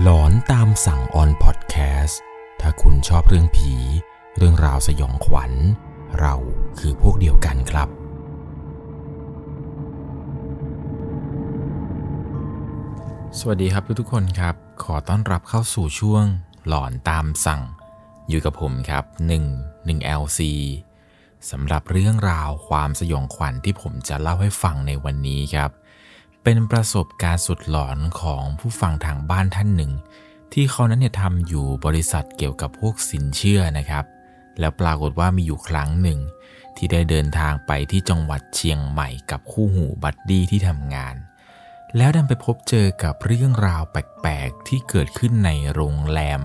หลอนตามสั่งออนพอดแคสต์ถ้าคุณชอบเรื่องผี เรื่องราวสยองขวัญ เราคือพวกเดียวกันครับ สวัสดีครับทุกๆคนครับ ขอต้อนรับเข้าสู่ช่วงหลอนตามสั่ง อยู่กับผมครับ1 1 LC สำหรับเรื่องราวความสยองขวัญที่ผมจะเล่าให้ฟังในวันนี้ครับ เป็นประสบการณ์สุดหลอนของผู้ฟังทางบ้านท่านหนึ่ง ที่เขานั้นเนี่ยทำอยู่บริษัทเกี่ยวกับพวกสินเชื่อนะครับ แล้วปรากฏว่ามีอยู่ครั้งหนึ่ง ที่ได้เดินทางไปที่จังหวัดเชียงใหม่กับคู่หูบัดดี้ที่ทำงาน แล้วดันไปพบเจอกับเรื่องราวแปลกๆที่เกิดขึ้นในโรงแรม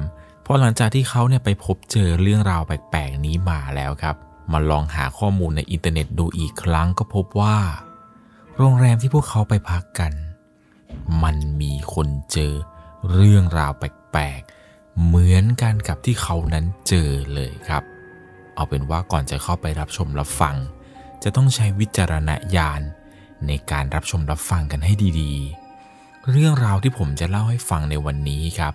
พอหลังจากที่เขาเนี่ยไปพบเจอเรื่องราวแปลกๆนี้มาแล้วครับ มาลองหาข้อมูลในอินเทอร์เน็ตดูอีกครั้งก็พบว่า โรงแรมที่พวกเขาไปพักกัน มันมีคนเจอเรื่องราวแปลกๆ เหมือนกันกับที่เขานั้นเจอเลยครับ เอาเป็นว่าก่อนจะเข้าไปรับชมรับฟัง จะต้องใช้วิจารณญาณในการรับชมรับฟังกันให้ดีๆ เรื่องราวที่ผมจะเล่าให้ฟังในวันนี้ครับ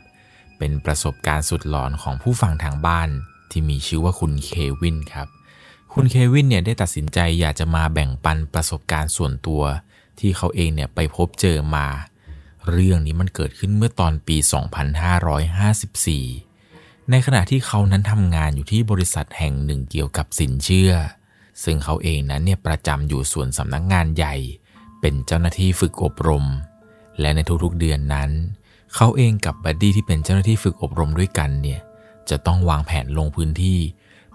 เป็นประสบการณ์สุดหลอนของผู้ฟังทางบ้านที่มีชื่อว่าคุณเควินครับ คุณเควินเนี่ยได้ตัดสินใจอยากจะมาแบ่งปันประสบการณ์ส่วนตัว ที่เขาเองเนี่ยไปพบเจอมา เรื่องนี้มันเกิดขึ้นเมื่อตอนปี 2554 ในขณะที่เขานั้นทำงานอยู่ที่บริษัทแห่งหนึ่งเกี่ยวกับสินเชื่อ ซึ่งเขาเองนั้นเนี่ยประจำอยู่ส่วนสำนักงานใหญ่ เป็นเจ้าหน้าที่ฝึกอบรม และในทุกๆเดือนนั้น เขาเองกับบัดดี้ที่เป็นเจ้าหน้าที่ฝึกอบรมด้วยกันเนี่ยจะต้องวางแผนลงพื้นที่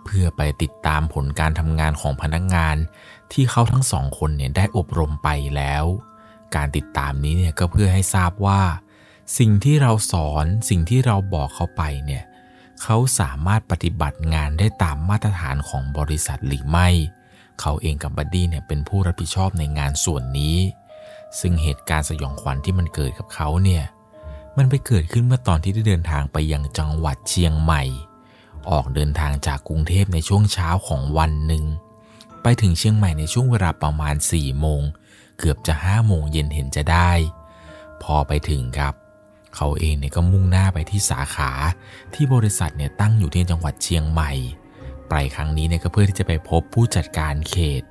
เพื่อไปติดตามผลการทำงานของพนักงงาน ที่เขาทั้งสองคนเนี่ยได้อบรมไปแล้ว การติดตามนี้เนี่ยก็เพื่อให้ทราบว่า สิ่งที่เราสอนสิ่งที่เราบอกเขาไปเนี่ยเขาสามารถปฏิบัติงานได้ตามมาตรฐานของบริษัทหรือไม่ เขาเองกับบัดดี้เนี่ยเป็นผู้รับผิดชอบในงานส่วนนี้ ซึ่งเหตุการณ์สยองขวัญที่มันเกิดกับเขาเนี่ยมันไปเกิดขึ้นเมื่อตอนที่ได้เดินทางไปยังจังหวัดเชียงใหม่ ออกเดินทางจากกรุงเทพในช่วงเช้าของวันหนึ่ง ไปถึงเชียงใหม่ในช่วงเวลาประมาณ4โมง เกือบจะ5โมงเย็นเห็นจะได้ พอไปถึงครับ เขาเองเนี่ยก็มุ่งหน้าไปที่สาขาที่บริษัทเนี่ยตั้งอยู่ที่จังหวัดเชียงใหม่ ไปครั้งนี้เนี่ยก็เพื่อที่จะไปพบผู้จัดการเขต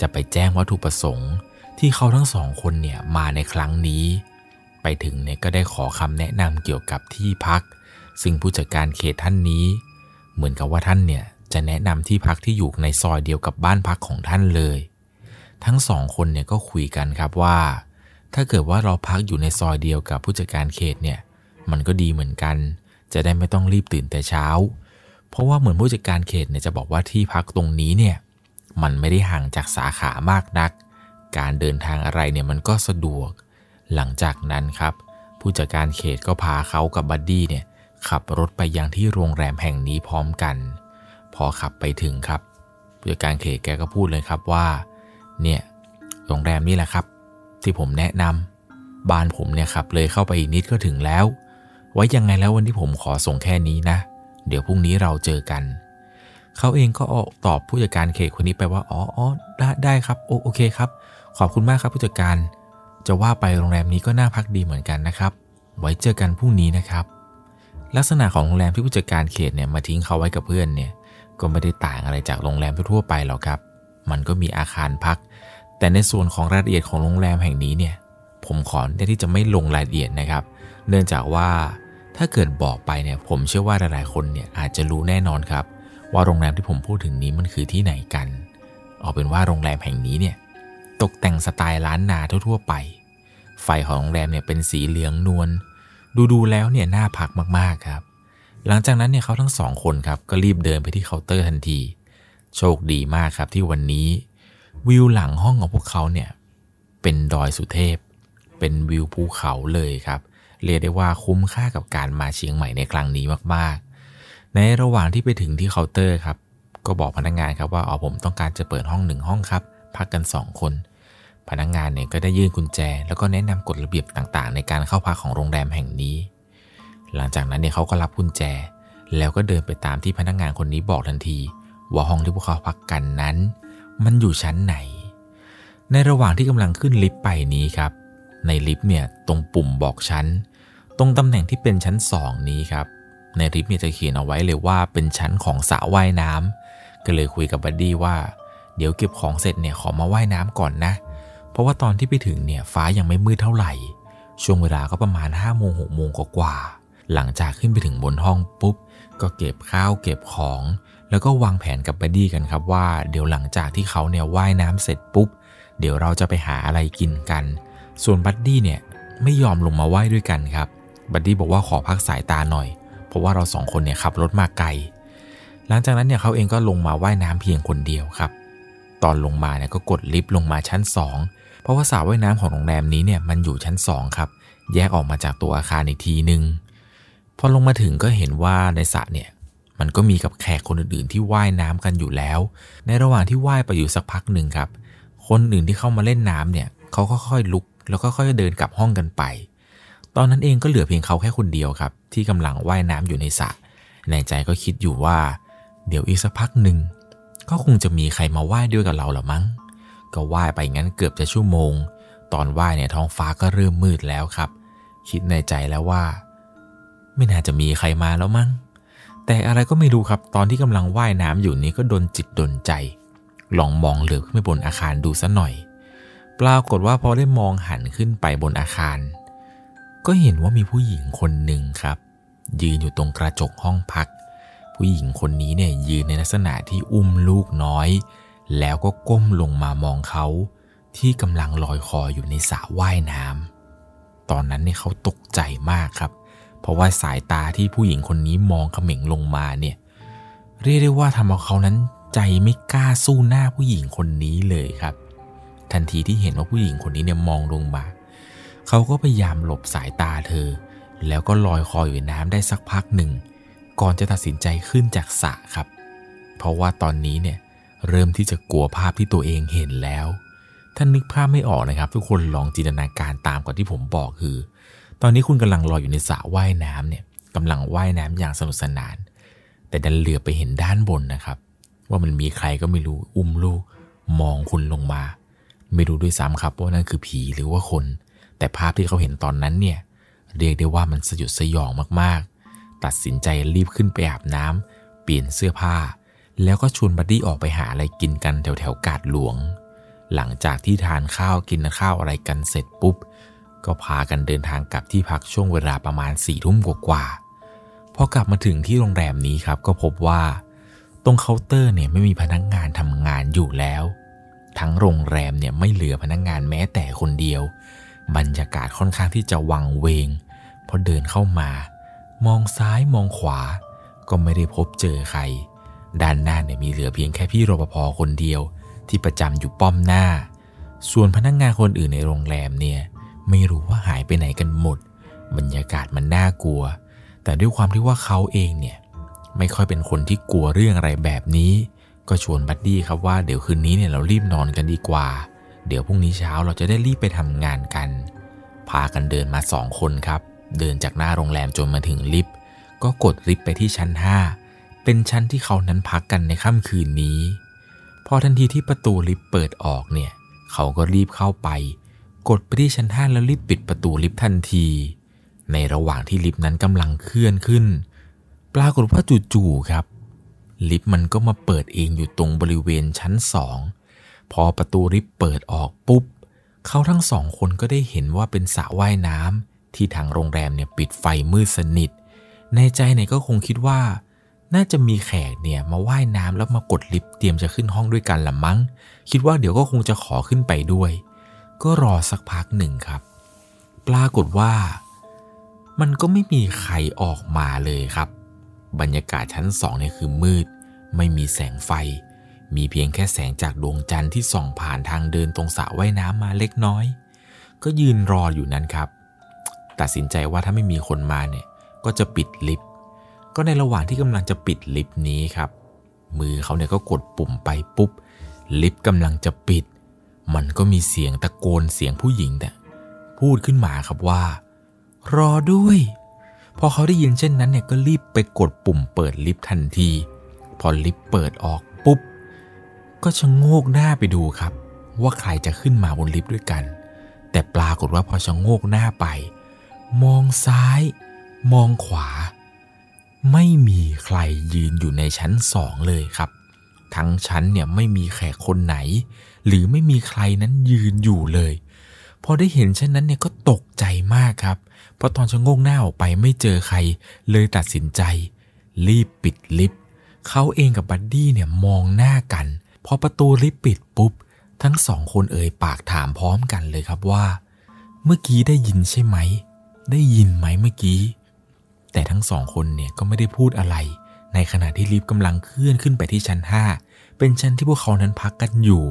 จะไปแจ้งวัตถุประสงค์ ที่เขาทั้งสองคนเนี่ยมาในครั้งนี้ ไปถึงเนี่ยก็ได้ขอคำแนะนำเกี่ยวกับที่พักซึ่งผู้จัดการเขตท่านนี้ เหมือนกับว่าท่านเนี่ยจะแนะนำที่พักที่อยู่ในซอยเดียวกับบ้านพักของท่านเลย ทั้งสองคนเนี่ยก็คุยกันครับว่า ถ้าเกิดว่าเราพักอยู่ในซอยเดียวกับผู้จัดการเขตเนี่ยมันก็ดีเหมือนกัน จะได้ไม่ต้องรีบตื่นแต่เช้า เพราะว่าเหมือนผู้จัดการเขตเนี่ยจะบอกว่าที่พักตรงนี้เนี่ยมันไม่ได้ห่างจากสาขามากนัก การเดินทางอะไรเนี่ยมันก็สะดวก หลังจากนั้นครับ ผู้จัดการเขตก็พาเขากับบัดดี้เนี่ย ขับรถไปยังที่โรงแรมแห่งนี้พร้อมกัน พอขับไปถึงครับผู้จัดการเขตแกก็พูดเลยครับว่า เนี่ยโรงแรมนี่แหละครับ ที่ผมแนะนำบ้านผมเนี่ยครับเลยเข้าไปอีกนิดก็ถึงแล้ว ไว้ยังไงแล้ววันที่ผมขอส่งแค่นี้นะ เดี๋ยวพรุ่งนี้เราเจอกัน เขาเองก็ตอบผู้จัดการเขตคนนี้ไปว่าอ๋ออได้ได้ครับโอโอเคครับ ขอบคุณมากครับผู้จัดการ จะว่าไปโรงแรมนี้ก็น่าพักดีเหมือนกันนะครับ ไว้เจอกันพรุ่งนี้นะครับ ลักษณะของโรงแรมที่ผู้จัดการเขตเนี่ยมาทิ้งเขาไว้กับเพื่อนเนี่ยก็ไม่ได้ต่างอะไรจากโรงแรมทั่วไปหรอกครับ มันก็มีอาคารพัก แต่ในส่วนของรายละเอียดของโรงแรมแห่งนี้เนี่ยผมขอที่จะไม่ลงรายละเอียดนะครับ เนื่องจากว่าถ้าเกิดบอกไปเนี่ยผมเชื่อว่าหลายๆคนเนี่ยอาจจะรู้แน่นอนครับ ว่าโรงแรมที่ผมพูดถึงนี้มันคือที่ไหนกัน เอาเป็นว่าโรงแรมแห่งนี้เนี่ยตกแต่งสไตล์ล้านนาทั่วๆไป ไฟของโรงแรมเนี่ยเป็นสีเหลืองนวล ดูๆแล้วเนี่ยน่าพักมากๆครับ หลังจากนั้นเนี่ยเขาทั้งสองคนครับก็รีบเดินไปที่เคาน์เตอร์ทันที โชคดีมากครับที่วันนี้ วิวหลังห้องของพวกเขาเนี่ยเป็นดอยสุเทพ เป็นวิวภูเขาเลยครับ เรียกได้ว่าคุ้มค่ากับการมาเชียงใหม่ในครั้งนี้มากๆ ในระหว่างที่ไปถึงที่เคาน์เตอร์ครับ ก็บอกพนักงานครับว่าอ๋อผมต้องการจะเปิดห้องหนึ่งห้องครับ พักกัน 2 คน พนักงานเนี่ยก็ได้ยื่นกุญแจ แล้วก็แนะนำกฎระเบียบต่างๆ ในการเข้าพักของโรงแรมแห่งนี้ หลังจากนั้นเนี่ยเขาก็รับกุญแจ แล้วก็เดินไปตามที่พนักงานคนนี้บอกทันที ว่าห้องที่พวกเขาพักกันนั้น มันอยู่ชั้นไหน ในระหว่างที่กำลังขึ้นลิฟต์ไปนี้ครับ ในลิฟต์เนี่ยตรงปุ่มบอกชั้น ตรงตำแหน่งที่เป็นชั้นสองนี้ครับ ในริปเนี่ยจะเขียนเอาไว้เลยว่าเป็นชั้นของสระว่ายน้ำก็เลยคุยกับบัดดี้ว่า เดี๋ยวเก็บของเสร็จเนี่ยขอมาว่ายน้ำก่อนนะเพราะว่าตอนที่ไปถึงเนี่ยฟ้ายังไม่มืดเท่าไหร่ ช่วงเวลาก็ประมาณ5้าโมงหกโมงกว่าหลังจากขึ้นไปถึงบนห้องปุ๊บ ก็เก็บข้าวเก็บของ แล้วก็วางแผนกับบัดดี้กันครับว่าเดี๋ยวหลังจากที่เขาเนี่ยว่ายน้ำเสร็จปุ๊บ เดี๋ยวเราจะไปหาอะไรกินกัน ส่วนบัดดี้เนี่ยไม่ยอมลงมาว่ายด้วยกันครับบัดดี้บอกว่าขอพักสายตาหน่อย เพราะว่าเราสองคนเนี่ยขับรถมาไกล หลังจากนั้นเนี่ยเขาเองก็ลงมาว่ายน้ำเพียงคนเดียวครับ ตอนลงมาเนี่ยก็กดลิฟต์ลงมาชั้น 2 เพราะว่าสระว่ายน้ำของโรงแรมนี้เนี่ยมันอยู่ชั้น 2 ครับ แยกออกมาจากตัวอาคารอีกทีหนึ่งพอลงมาถึงก็เห็นว่าในสระเนี่ยมันก็มีกับแขกคนอื่นๆที่ว่ายน้ำกันอยู่แล้ว ในระหว่างที่ว่ายไปอยู่สักพักหนึ่งครับ คนอื่นที่เข้ามาเล่นน้ำเนี่ยเขาก็ค่อยลุก แล้วก็ค่อยเดินกลับห้องกันไป ตอนนั้นเองก็เหลือเพียงเขาแค่คนเดียวครับ ที่กำลังว่ายน้ำอยู่ในสระ ในใจก็คิดอยู่ว่า เดี๋ยวอีกสักพักหนึ่งก็คงจะมีใครมาว่ายด้วยกับเราหรอมั้ง ก็ว่ายไปงั้นเกือบจะชั่วโมง ตอนว่ายเนี่ยท้องฟ้าก็เริ่มมืดแล้วครับ คิดในใจแล้วว่า ไม่น่าจะมีใครมาแล้วมั้ง แต่อะไรก็ไม่รู้ครับ ตอนที่กำลังว่ายน้ำอยู่นี้ก็ดนจิตดนใจ ลองมองเหลือบขึ้นไปบนอาคารดูสัหน่อย ปรากฏว่าพอได้มองหันขึ้นไปบนอาคาร ก็เห็นว่ามีผู้หญิงคนหนึ่งครับ ยืนอยู่ตรงกระจกห้องพัก ผู้หญิงคนนี้เนี่ยยืนในลักษณะที่อุ้มลูกน้อย แล้วก็ก้มลงมามองเขาที่กำลังลอยคออยู่ในสระว่ายน้ำตอนนั้นเนี่ยเขาตกใจมากครับ เพราะว่าสายตาที่ผู้หญิงคนนี้มองเขม่งลงมาเนี่ยเรียกได้ว่าทำเอาเขานั้นใจไม่กล้าสู้หน้าผู้หญิงคนนี้เลยครับ ทันทีที่เห็นว่าผู้หญิงคนนี้เนี่ยมองลงมา เขาก็พยายามหลบสายตาเธอ แล้วก็ลอยคออยู่ในน้ำได้สักพักหนึ่ง ก่อนจะตัดสินใจขึ้นจากสระครับ เพราะว่าตอนนี้เนี่ย เริ่มที่จะกลัวภาพที่ตัวเองเห็นแล้ว ท่านนึกภาพไม่ออกนะครับ ทุกคนลองจินตนาการตามกับที่ผมบอกคือ ตอนนี้คุณกำลังลอยอยู่ในสระว่ายน้ำเนี่ยกำลังว่ายน้ำอย่างสนุกสนาน แต่ดันเหลือไปเห็นด้านบนนะครับ ว่ามันมีใครก็ไม่รู้อุ้มลูก มองคุณลงมา ไม่รู้ด้วยซ้ำครับว่านั่นคือผีหรือว่าคน แต่ภาพที่เขาเห็นตอนนั้นเนี่ยเรียกได้ว่ามันสยดสยองมากๆ ตัดสินใจรีบขึ้นไปอาบน้ำเปลี่ยนเสื้อผ้า แล้วก็ชวนบัดดี้ออกไปหาอะไรกินกันแถวแถวกาดหลวง หลังจากที่ทานข้าวกินข้าวอะไรกันเสร็จปุ๊บ ก็พากันเดินทางกลับที่พักช่วงเวลาประมาณสี่ทุ่มกว่าๆพอกลับมาถึงที่โรงแรมนี้ครับก็พบว่า ตรงเคาน์เตอร์เนี่ยไม่มีพนักงานทำงานอยู่แล้ว ทั้งโรงแรมเนี่ยไม่เหลือพนักงานแม้แต่คนเดียว บรรยากาศค่อนข้างที่จะวังเวงพอเดินเข้ามา มองซ้ายมองขวา ก็ไม่ได้พบเจอใคร ด้านหน้าเนี่ยมีเหลือเพียงแค่พี่รปภคนเดียว ที่ประจำอยู่ป้อมหน้า ส่วนพนักงงานคนอื่นในโรงแรมเนี่ยไม่รู้ว่าหายไปไหนกันหมด บรรยากาศมันน่ากลัว แต่ด้วยความที่ว่าเขาเองเนี่ยไม่ค่อยเป็นคนที่กลัวเรื่องอะไรแบบนี้ ก็ชวนบัดดี้ครับว่าเดี๋ยวคืนนี้เนี่ยเรารีบนอนกันดีกว่า เดี๋ยวพรุ่งนี้เช้าเราจะได้รีบไปทำงานกัน พากันเดินมาสองคนครับ เดินจากหน้าโรงแรมจนมาถึงลิฟต์ก็กดลิฟต์ไปที่ชั้น 5 เป็นชั้นที่เขานั้นพักกันในค่ำคืนนี้ พอทันทีที่ประตูลิฟต์เปิดออกเนี่ย เขาก็รีบเข้าไป กดไปที่ชั้นห้าแล้วรีบปิดประตูลิฟต์ทันที ในระหว่างที่ลิฟต์นั้นกำลังเคลื่อนขึ้น ปรากฏว่าจู่ๆครับ ลิฟต์มันก็มาเปิดเองอยู่ตรงบริเวณชั้นสองพอประตูลิฟต์เปิดออกปุ๊บเขาทั้งสองคนก็ได้เห็นว่าเป็นสระว่ายน้ำที่ทางโรงแรมเนี่ยปิดไฟมืดสนิท ในใจเนี่ยก็คงคิดว่า น่าจะมีแขกเนี่ยมาว่ายน้ำแล้วมากดลิฟต์เตรียมจะขึ้นห้องด้วยกันละมั้ง คิดว่าเดี๋ยวก็คงจะขอขึ้นไปด้วย ก็รอสักพักหนึ่งครับ ปรากฏว่า มันก็ไม่มีใครออกมาเลยครับ บรรยากาศชั้นสองเนี่ยคือมืด ไม่มีแสงไฟ มีเพียงแค่แสงจากดวงจันทร์ที่ส่องผ่านทางเดินตรงสระว่ายน้ำมาเล็กน้อย ก็ยืนรออยู่นั้นครับ ตัดสินใจว่าถ้าไม่มีคนมาเนี่ยก็จะปิดลิฟต์ ก็ในระหว่างที่กำลังจะปิดลิฟต์นี้ครับ มือเขาเนี่ยก็กดปุ่มไปปุ๊บ ลิฟต์กำลังจะปิด มันก็มีเสียงตะโกนเสียงผู้หญิงแต่พูดขึ้นมาครับว่า รอด้วย พอเขาได้ยินเช่นนั้นเนี่ยก็รีบไปกดปุ่มเปิดลิฟต์ทันที พอลิฟต์เปิดออกปุ๊บ ก็ชะโงกหน้าไปดูครับ ว่าใครจะขึ้นมาบนลิฟต์ด้วยกัน แต่ปรากฏว่าพอชะโงกหน้าไป มองซ้าย มองขวา ไม่มีใครยืนอยู่ในชั้นสองเลยครับ ทั้งชั้นเนี่ยไม่มีแขกคนไหน หรือไม่มีใครนั้นยืนอยู่เลย พอได้เห็นเช่นนั้นเนี่ยก็ตกใจมากครับ เพราะตอนชะโงกหน้าออกไปไม่เจอใคร เลยตัดสินใจ รีบปิดลิฟต์เขาเองกับบัดดี้เนี่ยมองหน้ากัน พอประตูลิฟต์ปิดปุ๊บ ทั้งสองคนเอ่ยปากถามพร้อมกันเลยครับว่า เมื่อกี้ได้ยินใช่ไหม ได้ยินไหมเมื่อกี้ แต่ทั้งสองคนเนี่ยก็ไม่ได้พูดอะไร ในขณะที่ลิฟต์กำลังเคลื่อนขึ้นไปที่ชั้น 5 เป็นชั้นที่พวกเขานั้นพักกันอยู่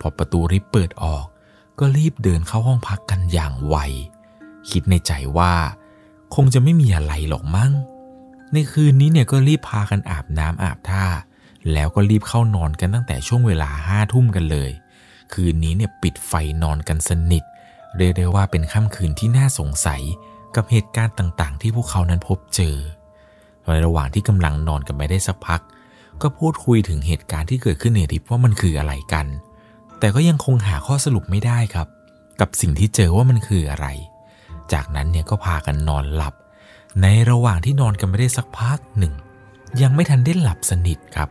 พอประตูลิฟต์เปิดออก ก็รีบเดินเข้าห้องพักกันอย่างไว คิดในใจว่า คงจะไม่มีอะไรหรอกมั้ง ในคืนนี้เนี่ยก็รีบพากันอาบน้ำอาบท่า แล้วก็รีบเข้านอนกันตั้งแต่ช่วงเวลาห้าทุ่มกันเลย คืนนี้เนี่ยปิดไฟนอนกันสนิท เรียกได้ว่าเป็นค่ำคืนที่น่าสงสัย กับเหตุการณ์ต่างๆ ที่พวกเขานั้นพบเจอในระหว่างที่กำลังนอนกันไปได้สักพัก ก็พูดคุยถึงเหตุการณ์ที่เกิดขึ้นในริฟว่ามันคืออะไรกัน แต่ก็ยังคงหาข้อสรุปไม่ได้ครับ กับสิ่งที่เจอว่ามันคืออะไร จากนั้นเนี่ยก็พากันนอนหลับ ในระหว่างที่นอนกันไปได้สักพักหนึ่ง ยังไม่ทันได้หลับสนิทครับ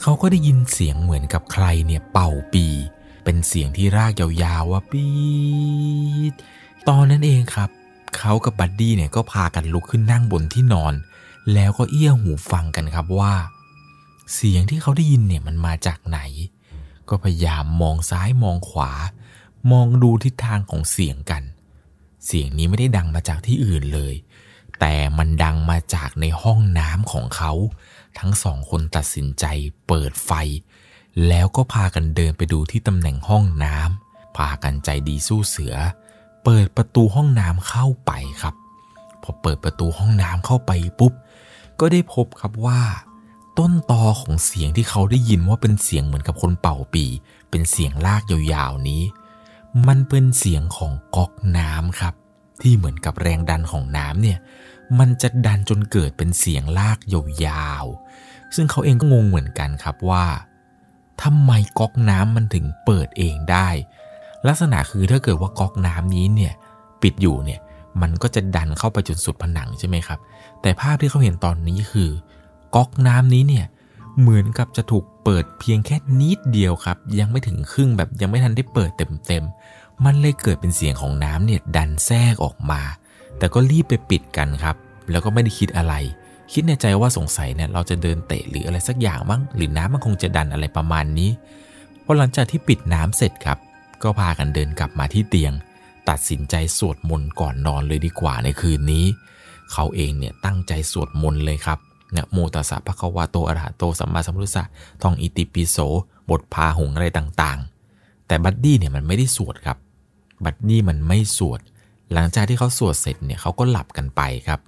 เขาก็ได้ยินเสียงเหมือนกับใครเนี่ยเป่าปี เป็นเสียงที่รากยาวๆว่าปีดตอนนั้นเองครับ เขากับบัดดี้เนี่ยก็พากันลุกขึ้นนั่งบนที่นอน แล้วก็เอี้ยหูฟังกันครับว่า เสียงที่เขาได้ยินเนี่ยมันมาจากไหน ก็พยายามมองซ้ายมองขวา มองดูทิศทางของเสียงกัน เสียงนี้ไม่ได้ดังมาจากที่อื่นเลย แต่มันดังมาจากในห้องน้ำของเขา ทั้งสองคนตัดสินใจเปิดไฟ แล้วก็พากันเดินไปดูที่ตำแหน่งห้องน้ำพากันใจดีสู้เสือ เปิดประตูห้องน้ำเข้าไปครับ พอเปิดประตูห้องน้ำเข้าไปปุ๊บ ก็ได้พบครับว่า ต้นตอของเสียงที่เขาได้ยินว่าเป็นเสียงเหมือนกับคนเป่าปี เป็นเสียงลากยาวๆนี้ มันเป็นเสียงของก๊อกน้ำครับ ที่เหมือนกับแรงดันของน้ำเนี่ยมันจะดันจนเกิดเป็นเสียงลากยาวๆ ซึ่งเขาเองก็งงเหมือนกันครับว่าทำไมก๊อกน้ำมันถึงเปิดเองได้ ลักษณะคือถ้าเกิดว่าก๊อกน้ำนี้เนี่ยปิดอยู่เนี่ยมันก็จะดันเข้าไปจนสุดผนังใช่ไหมครับ แต่ภาพที่เขาเห็นตอนนี้คือก๊อกน้ำนี้เนี่ยเหมือนกับจะถูกเปิดเพียงแค่นิดเดียวครับ ยังไม่ถึงครึ่งแบบยังไม่ทันได้เปิดเต็มๆมันเลยเกิดเป็นเสียงของน้ำเนี่ยดันแทรกออกมา แต่ก็รีบไปปิดกันครับ แล้วก็ไม่ได้คิดอะไร คิดในใจว่าสงสัยเนี่ยเราจะเดินเตะหรืออะไรสักอย่างมั้งหรือน้ำมันคงจะดันอะไรประมาณนี้พอหลังจากที่ปิดน้ำเสร็จครับ ก็พากันเดินกลับมาที่เตียง ตัดสินใจสวดมนต์ก่อนนอนเลยดีกว่าในคืนนี้ เขาเองเนี่ยตั้งใจสวดมนต์เลยครับนะโมตัสสะภะคะวะโตอะระหะโตสัมมาสัมพุทธะท่องอิติปิโสบทพาหงอะไรต่างๆ แต่บัดดี้เนี่ยมันไม่ได้สวดครับ บัดดี้มันไม่สวด หลังจากที่เขาสวดเสร็จเนี่ยเขาก็หลับกันไปครับ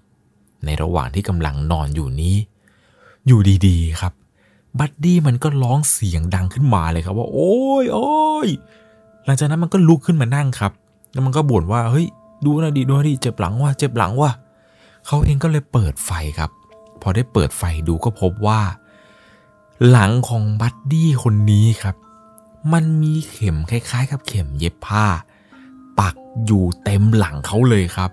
ในระหว่างที่กำลังนอนอยู่นี้ อยู่ดีๆครับ บัดดี้มันก็ร้องเสียงดังขึ้นมาเลยครับว่า โอ้ยโอ้ย หลังจากนั้นมันก็ลุกขึ้นมานั่งครับ แล้วมันก็บ่นว่าเฮ้ยดูนะดิดูนะดิเจ็บหลังว่ะเจ็บหลังว่ะเขาเองก็เลยเปิดไฟครับ พอได้เปิดไฟดูก็พบว่า หลังของบัดดี้คนนี้ครับ มันมีเข็มคล้ายๆ กับเข็มเย็บผ้า ปักอยู่เต็มหลังเขาเลยครับ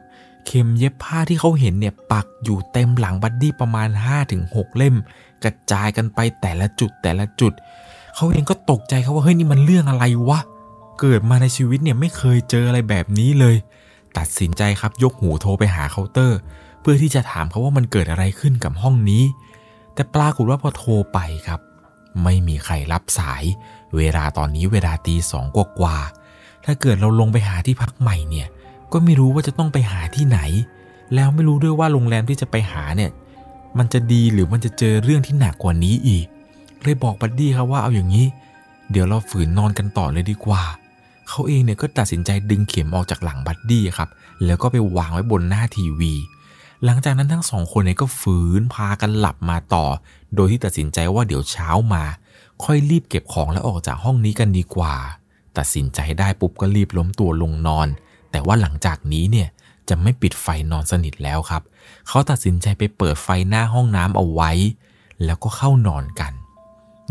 เข็มเย็บผ้าที่เขาเห็นเนี่ยปักอยู่เต็มหลังบัดดี้ประมาณ 5-6 เล่ม กระจายกันไปแต่ละจุดแต่ละจุด เขาเองก็ตกใจครับว่าเฮ้ยนี่มันเรื่องอะไรวะ เกิดมาในชีวิตเนี่ยไม่เคยเจออะไรแบบนี้เลย ตัดสินใจครับยกหูโทรไปหาเคาน์เตอร์ เพื่อที่จะถามเขาว่ามันเกิดอะไรขึ้นกับห้องนี้ แต่ปรากฏว่าพอโทรไปครับ ไม่มีใครรับสาย เวลาตอนนี้เวลาตีสองกว่าถ้าเกิดเราลงไปหาที่พักใหม่เนี่ย ก็ไม่รู้ว่าจะต้องไปหาที่ไหน แล้วไม่รู้ด้วยว่าโรงแรมที่จะไปหาเนี่ย มันจะดีหรือมันจะเจอเรื่องที่หนักกว่านี้อีก เลยบอกบัดดี้ครับว่าเอาอย่างนี้ เดี๋ยวเราฝืนนอนกันต่อเลยดีกว่า เขาเองเนี่ยก็ตัดสินใจดึงเข็มออกจากหลังบัดดี้ครับ แล้วก็ไปวางไว้บนหน้าทีวี หลังจากนั้นทั้งสองคนเนี่ยก็ฝืนพากันหลับมาต่อ โดยที่ตัดสินใจว่าเดี๋ยวเช้ามา ค่อยรีบเก็บของแล้วออกจากห้องนี้กันดีกว่า ตัดสินใจได้ปุ๊บก็รีบล้มตัวลงนอน แต่ว่าหลังจากนี้เนี่ยจะไม่ปิดไฟนอนสนิทแล้วครับ เขาตัดสินใจไปเปิดไฟหน้าห้องน้ำเอาไว้ แล้วก็เข้านอนกัน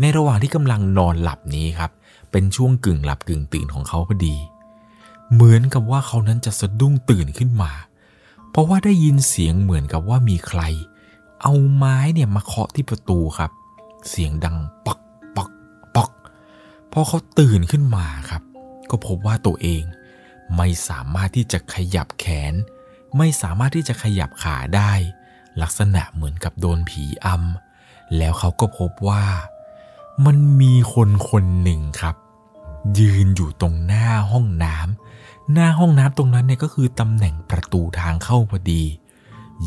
ในระหว่างที่กำลังนอนหลับนี้ครับ เป็นช่วงกึ่งหลับกึ่งตื่นของเขาพอดี เหมือนกับว่าเขานั้นจะสะดุ้งตื่นขึ้นมา เพราะว่าได้ยินเสียงเหมือนกับว่ามีใคร เอาไม้เนี่ยมาเคาะที่ประตูครับ เสียงดังปักปักปักพอเขาตื่นขึ้นมาครับ ก็พบว่าตัวเอง ไม่สามารถที่จะขยับแขน ไม่สามารถที่จะขยับขาได้ ลักษณะเหมือนกับโดนผีอำแล้วเขาก็พบว่ามันมีคนคนหนึ่งครับ ยืนอยู่ตรงหน้าห้องน้ำหน้าห้องน้ำตรงนั้นเนี่ยก็คือตำแหน่งประตูทางเข้าพอดี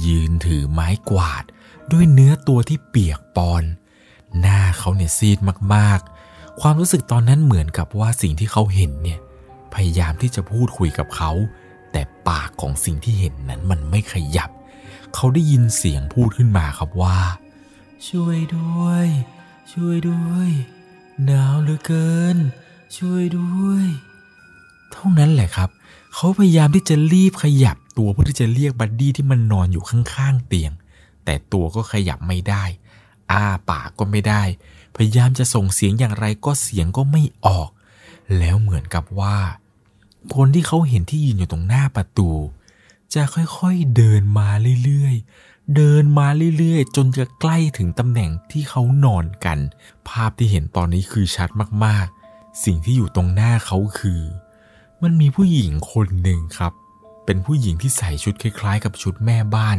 ยืนถือไม้กวาด ด้วยเนื้อตัวที่เปียกปอน หน้าเขาเนี่ยซีดมากๆ ความรู้สึกตอนนั้นเหมือนกับว่าสิ่งที่เขาเห็นเนี่ยพยายามที่จะพูดคุยกับเขา แต่ปากของสิ่งที่เห็นนั้นมันไม่ขยับ เขาได้ยินเสียงพูดขึ้นมาครับว่า ช่วยด้วย ช่วยด้วยหนาวเหลือเกิน ช่วยด้วย เท่านั้นแหละครับ เขาพยายามที่จะรีบขยับตัวเพื่อที่จะเรียกบัดดี้ที่มันนอนอยู่ข้างๆเตียง แต่ตัวก็ขยับไม่ได้ อ้าปากก็ไม่ได้ พยายามจะส่งเสียงอย่างไรก็เสียงก็ไม่ออก แล้วเหมือนกับว่า คนที่เขาเห็นที่ยืนอยู่ตรงหน้าประตู จะค่อยๆเดินมาเรื่อยๆ เดินมาเรื่อยๆ จนจะใกล้ถึงตำแหน่งที่เขานอนกัน ภาพที่เห็นตอนนี้คือชัดมากๆ สิ่งที่อยู่ตรงหน้าเขาคือ มันมีผู้หญิงคนหนึ่งครับ เป็นผู้หญิงที่ใส่ชุดคล้ายๆ กับชุดแม่บ้าน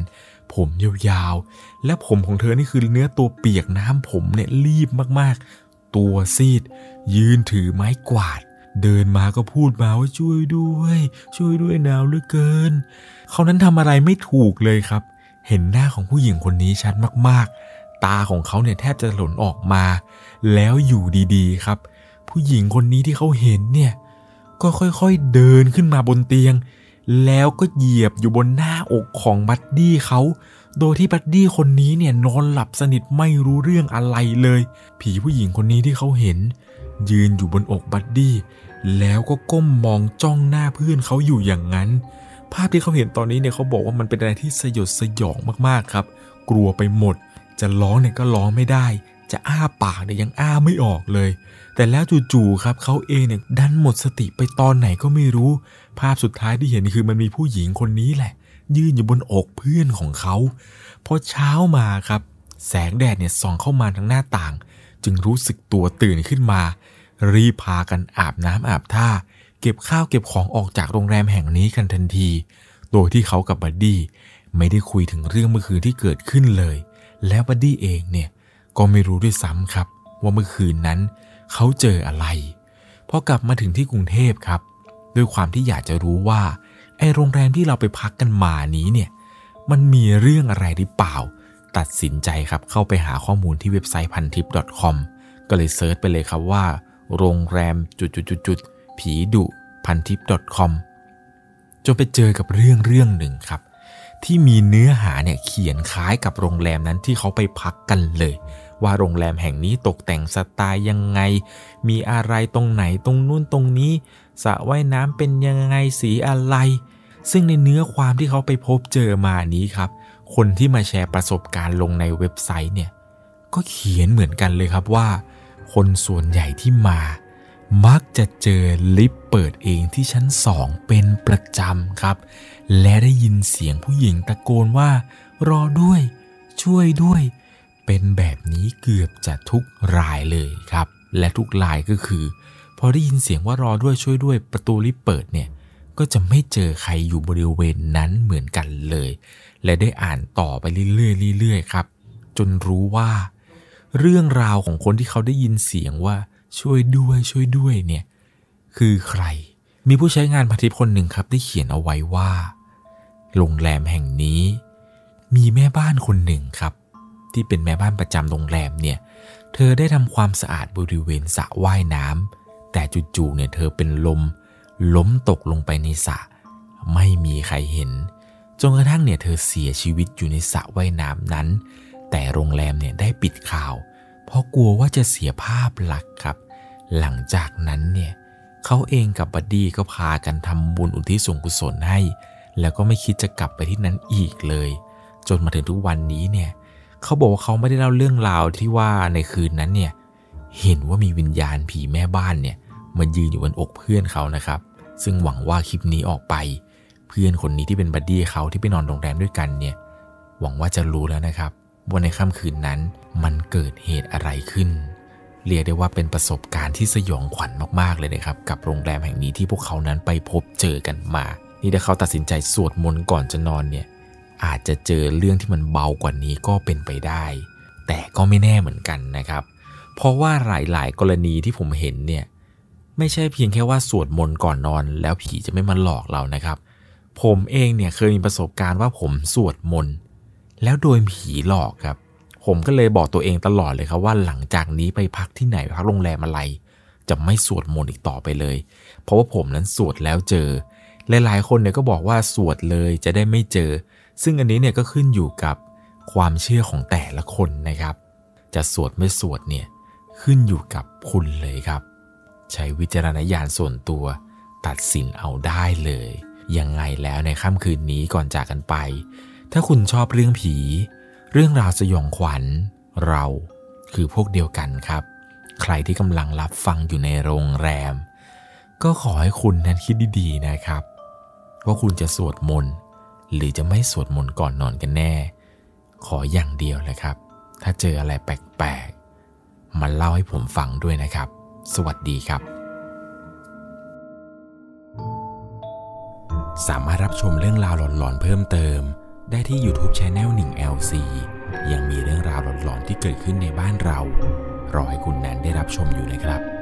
ผมยาวๆ และผมของเธอนี่คือเนื้อตัวเปียกน้ำผมเนี่ยรีบมากๆ ตัวซีด ยืนถือไม้กวาด เดินมาก็พูดมาว่าช่วยด้วย ช่วยด้วยหนาวเหลือเกิน เขานั้นทำอะไรไม่ถูกเลยครับ เห็นหน้าของผู้หญิงคนนี้ชัดมากๆตาของเขาเนี่ยแทบจะหล่นออกมา แล้วอยู่ดีๆครับ ผู้หญิงคนนี้ที่เขาเห็นเนี่ยก็ค่อยๆเดินขึ้นมาบนเตียง แล้วก็เหยียบอยู่บนหน้าอกของบัดดี้เขาโดยที่บัดดี้คนนี้เนี่ยนอนหลับสนิทไม่รู้เรื่องอะไรเลย ผีผู้หญิงคนนี้ที่เขาเห็น ยืนอยู่บนอกบัดดี้แล้วก็ก้มมองจ้องหน้าเพื่อนเขาอยู่อย่างนั้น ภาพที่เขาเห็นตอนนี้เนี่ยเขาบอกว่ามันเป็นอะไรที่สยดสยองมากๆครับ กลัวไปหมด จะร้องเนี่ยก็ร้องไม่ได้ จะอ้าปากเนี่ยยังอ้าไม่ออกเลย แต่แล้วจู่ๆครับเขาเองเนี่ยดันหมดสติไปตอนไหนก็ไม่รู้ ภาพสุดท้ายที่เห็นคือมันมีผู้หญิงคนนี้แหละ ยืนอยู่บนอกเพื่อนของเขาพอเช้ามาครับ แสงแดดเนี่ยส่องเข้ามาทางหน้าต่าง จึงรู้สึกตัวตื่นขึ้นมา รีบพากันอาบน้ำอาบท่า เก็บข้าวเก็บของออกจากโรงแรมแห่งนี้กันทันที โดยที่เขากับบัดดี้ไม่ได้คุยถึงเรื่องเมื่อคืนที่เกิดขึ้นเลย แล้วบัดดี้เองเนี่ยก็ไม่รู้ด้วยซ้ำครับ ว่าเมื่อคืนนั้น เขาเจออะไรพอกลับมาถึงที่กรุงเทพครับ ด้วยความที่อยากจะรู้ว่าไอ้โรงแรมที่เราไปพักกันมานี้เนี่ยมันมีเรื่องอะไรหรือเปล่า ตัดสินใจครับเข้าไปหาข้อมูลที่เว็บไซต์พันทิป .com ก็เลยเซิร์ชไปเลยครับว่า โรงแรมจุดๆๆผีดุพันทิป .com จนไปเจอกับเรื่องเรื่องหนึ่งครับ ที่มีเนื้อหาเนี่ยเขียนคล้ายกับโรงแรมนั้นที่เขาไปพักกันเลย ว่าโรงแรมแห่งนี้ตกแต่งสไตล์ยังไง มีอะไรตรงไหนตรงนู้นตรงนี้สระว่ายน้ำเป็นยังไงสีอะไร ซึ่งในเนื้อความที่เขาไปพบเจอมานี้ครับ คนที่มาแชร์ประสบการณ์ลงในเว็บไซต์เนี่ยก็เขียนเหมือนกันเลยครับว่า คนส่วนใหญ่ที่มา มักจะเจอลิฟต์เปิดเองที่ชั้นสองเป็นประจำครับ และได้ยินเสียงผู้หญิงตะโกนว่า รอด้วย ช่วยด้วย เป็นแบบนี้เกือบจะทุกรายเลยครับ และทุกรายก็คือ พอได้ยินเสียงว่ารอด้วยช่วยด้วยประตูลิฟต์เปิดเนี่ยก็จะไม่เจอใครอยู่บริเวณนั้นเหมือนกันเลย และได้อ่านต่อไปเรื่อยๆเรื่อยๆครับ จนรู้ว่า เรื่องราวของคนที่เขาได้ยินเสียงว่าช่วยด้วยช่วยด้วยเนี่ยคือใคร มีผู้ใช้งานพันทิปคนหนึ่งครับได้เขียนเอาไว้ว่า โรงแรมแห่งนี้ มีแม่บ้านคนหนึ่งครับ ที่เป็นแม่บ้านประจำโรงแรมเนี่ย เธอได้ทำความสะอาดบริเวณสระว่ายน้ำแต่จู่ๆเนี่ยเธอเป็นลม ล้มตกลงไปในสระไม่มีใครเห็นจนกระทั่งเนี่ยเธอเสียชีวิตอยู่ในสระว่ายน้ำนั้น แต่โรงแรมเนี่ยได้ปิดข่าว เพราะกลัวว่าจะเสียภาพลักษณ์ครับ หลังจากนั้นเนี่ยเขาเองกับบัดดี้ก็พากันทำบุญอุทิศส่วนกุศลให้ แล้วก็ไม่คิดจะกลับไปที่นั้นอีกเลย จนมาถึงทุกวันนี้เนี่ยเขาบอกว่าเขาไม่ได้เล่าเรื่องราวที่ว่าในคืนนั้นเนี่ยเห็นว่ามีวิญญาณผีแม่บ้านเนี่ยมายืนอยู่บนอกเพื่อนเขานะครับ ซึ่งหวังว่าคลิปนี้ออกไป เพื่อนคนนี้ที่เป็นบัดดี้เขาที่ไปนอนโรงแรมด้วยกันเนี่ยหวังว่าจะรู้แล้วนะครับว่าในค่ำคืนนั้นมันเกิดเหตุอะไรขึ้น เรียกได้ว่าเป็นประสบการณ์ที่สยองขวัญมากๆเลยนะครับ กับโรงแรมแห่งนี้ที่พวกเขานั้นไปพบเจอกันมา นี่ถ้าเขาตัดสินใจสวดมนต์ก่อนจะนอนเนี่ยอาจจะเจอเรื่องที่มันเบากว่านี้ก็เป็นไปได้ แต่ก็ไม่แน่เหมือนกันนะครับ เพราะว่าหลายๆ กรณีที่ผมเห็นเนี่ยไม่ใช่เพียงแค่ว่าสวดมนต์ก่อนนอน แล้วผีจะไม่มาหลอกเรานะครับ ผมเองเนี่ยเคยมีประสบการณ์ว่าผมสวดมนต์แล้วโดนผีหลอกครับ ผมก็เลยบอกตัวเองตลอดเลยครับว่าหลังจากนี้ไปพักที่ไหนพักโรงแรมอะไร จะไม่สวดมนต์อีกต่อไปเลย เพราะว่าผมนั้นสวดแล้วเจอ หลายๆ คนเนี่ยก็บอกว่าสวดเลยจะได้ไม่เจอ ซึ่งอันนี้เนี่ยก็ขึ้นอยู่กับความเชื่อของแต่ละคนนะครับ จะสวดไม่สวดเนี่ยขึ้นอยู่กับคุณเลยครับ ใช้วิจารณญาณส่วนตัวตัดสินเอาได้เลย ยังไงแล้วในค่ำคืนนี้ก่อนจากกันไป ถ้าคุณชอบเรื่องผี เรื่องราวสยองขวัญ เราคือพวกเดียวกันครับ ใครที่กำลังรับฟังอยู่ในโรงแรม ก็ขอให้คุณนั้นคิดดีๆนะครับ ว่าคุณจะสวดมนต์หรือจะไม่สวดมนต์ก่อนนอนกันแน่ ขออย่างเดียวเลยครับ ถ้าเจออะไรแปลกๆ มาเล่าให้ผมฟังด้วยนะครับ สวัสดีครับ สามารถรับชมเรื่องราวหลอนๆเพิ่มเติม ได้ที่ YouTube c h anel 1 LC ยังมีเรื่องราวหลอนๆที่เกิดขึ้นในบ้านเรา รอให้คุณแนนได้รับชมอยู่นะครับ